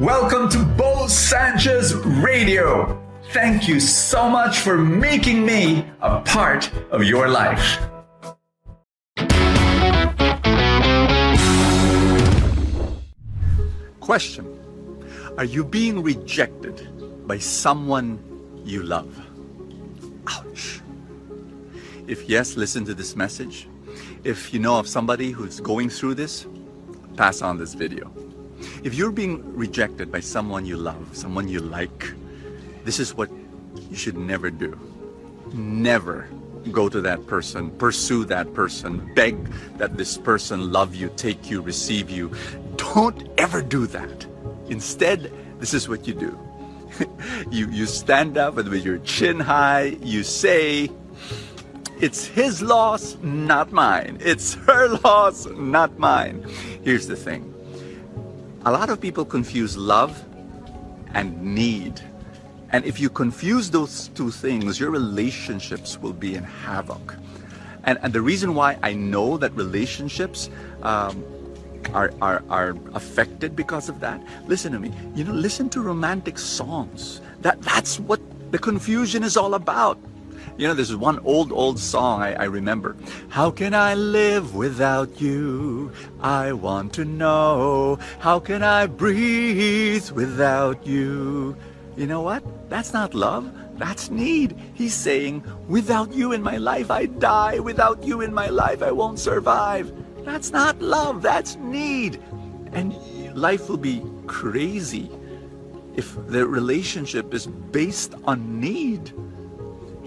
Welcome to Bo Sanchez Radio. Thank you so much for making me a part of your life. Question Are you being rejected by someone you love? Ouch. If yes, listen to this message. If you know of somebody who's going through this, pass on this video. If you're being rejected by someone you love, someone you like, this is what you should never do. Never go to that person, pursue that person, beg that this person love you, take you, receive you. Don't ever do that. Instead, this is what you do. you, you stand up with your chin high, you say, it's his loss, not mine. It's her loss, not mine. Here's the thing. A lot of people confuse love and need. And if you confuse those two things, your relationships will be in havoc. And, and the reason why I know that relationships um, are, are, are affected because of that, listen to me. You know, listen to romantic songs. That, that's what the confusion is all about. You know, there's one old, old song I, I, remember. How can I live without you? I want to know. How can I breathe without you? You know what? That's not love. That's need. He's saying, without you in my life, I die. Without you in my life, I won't survive. That's not love. That's need. And life will be crazy if the relationship is based on need.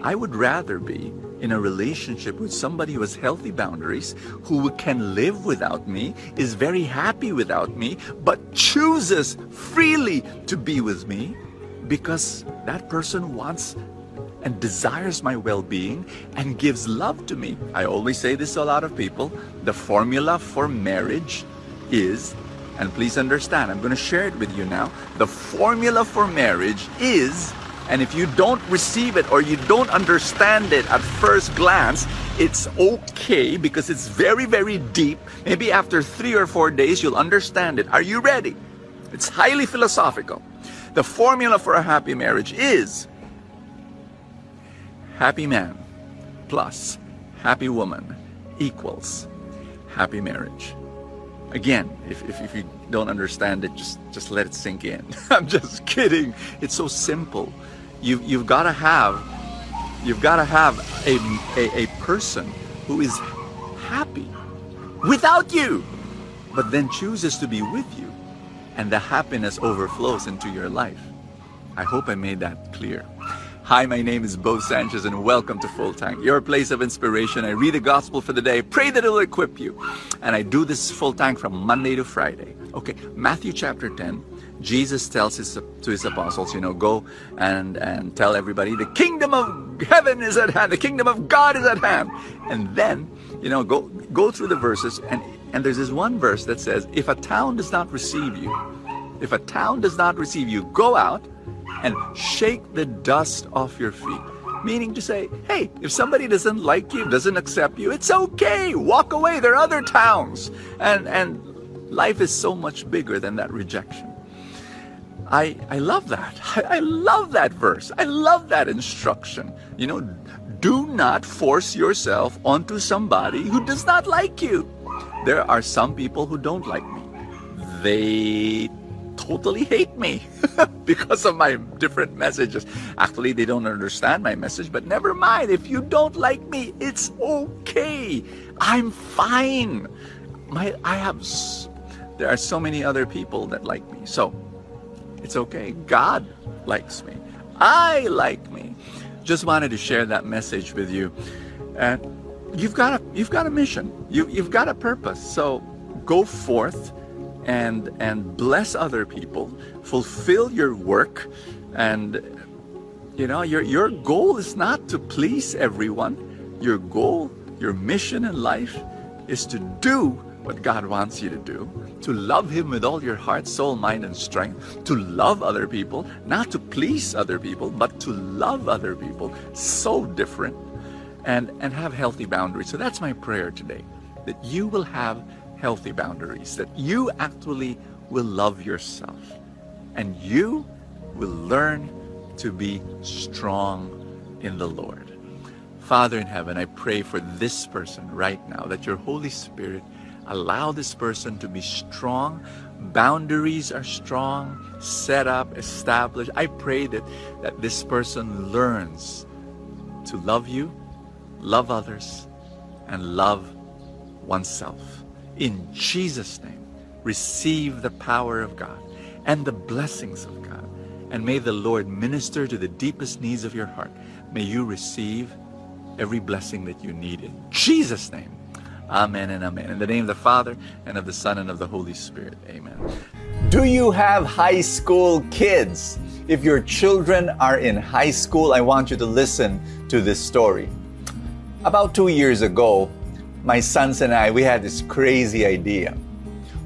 I would rather be in a relationship with somebody who has healthy boundaries, who can live without me, is very happy without me, but chooses freely to be with me because that person wants and desires my well being and gives love to me. I always say this to a lot of people the formula for marriage is, and please understand, I'm going to share it with you now. The formula for marriage is, and if you don't receive it or you don't understand it at first glance, it's okay because it's very, very deep. Maybe after three or four days, you'll understand it. Are you ready? It's highly philosophical. The formula for a happy marriage is happy man plus happy woman equals happy marriage. Again, if, if, if, you don't understand it, just, just let it sink in. I'm just kidding. It's so simple. You, you've got to have, you've got to have a, a, a person who is happy without you, but then chooses to be with you and the happiness overflows into your life. I hope I made that clear. Hi, my name is Bo Sanchez, and welcome to Full Tank, your place of inspiration. I read the gospel for the day, pray that it will equip you. And I do this Full Tank from Monday to Friday. Okay, Matthew chapter 10. Jesus tells his, to his apostles, you know, go and, and tell everybody the kingdom of heaven is at hand, the kingdom of God is at hand. And then, you know, go go through the verses and and there's this one verse that says, if a town does not receive you, if a town does not receive you, go out and shake the dust off your feet. Meaning to say, hey, if somebody doesn't like you, doesn't accept you, it's okay. Walk away. There are other towns. And, and life is so much bigger than that rejection. I, I love that. I, I love that verse. I love that instruction. You know, do not force yourself onto somebody who does not like you. There are some people who don't like me. They totally hate me because of my different messages. Actually, they don't understand my message, but never mind. If you don't like me, it's okay. I'm fine. My I have there are so many other people that like me. So, it's okay. God likes me. I like me. Just wanted to share that message with you. And you've got a you've got a mission. You you've got a purpose. So go forth and and bless other people. Fulfill your work and you know your your goal is not to please everyone. Your goal, your mission in life is to do what God wants you to do, to love Him with all your heart, soul, mind, and strength, to love other people, not to please other people, but to love other people. So different and, and have healthy boundaries. So that's my prayer today that you will have healthy boundaries, that you actually will love yourself. and you will learn to be strong in the Lord. Father in heaven, I pray for this person right now that your Holy Spirit allow this person to be strong. Boundaries are strong, set up, established. I pray that, that this person learns to love you, love others, and love oneself. In Jesus' name, receive the power of God and the blessings of God. And may the Lord minister to the deepest needs of your heart. May you receive every blessing that you need in Jesus' name. Amen and amen. In the name of the Father, and of the Son, and of the Holy Spirit. Amen. Do you have high school kids? If your children are in high school, I want you to listen to this story. About two years ago, my sons and I, we had this crazy idea.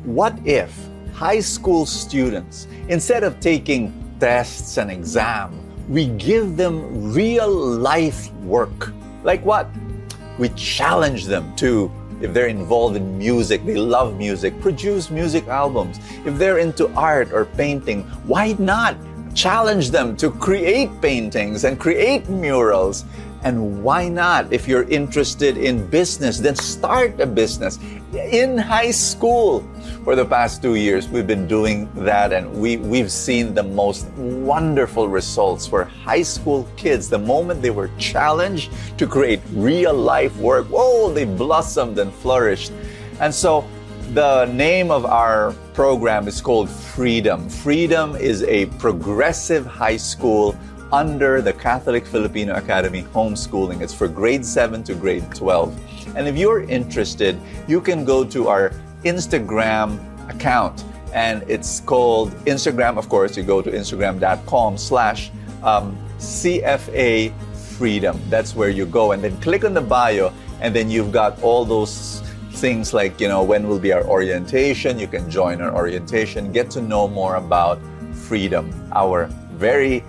What if high school students, instead of taking tests and exam, we give them real life work? Like what? We challenge them to if they're involved in music, they love music, produce music albums. If they're into art or painting, why not challenge them to create paintings and create murals? And why not, if you're interested in business, then start a business in high school. For the past two years, we've been doing that, and we, we've seen the most wonderful results for high school kids. The moment they were challenged to create real life work, whoa, they blossomed and flourished. And so, the name of our program is called Freedom. Freedom is a progressive high school under the Catholic Filipino Academy homeschooling. It's for grade 7 to grade 12. And if you're interested, you can go to our Instagram account and it's called Instagram, of course, you go to instagram.com slash um, CFA Freedom. That's where you go. And then click on the bio, and then you've got all those things like, you know, when will be our orientation? You can join our orientation, get to know more about freedom, our very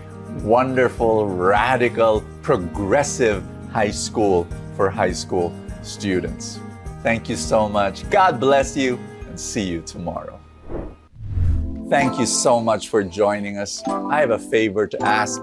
wonderful, radical, progressive high school for high school students. Thank you so much. God bless you and see you tomorrow. Thank you so much for joining us. I have a favor to ask.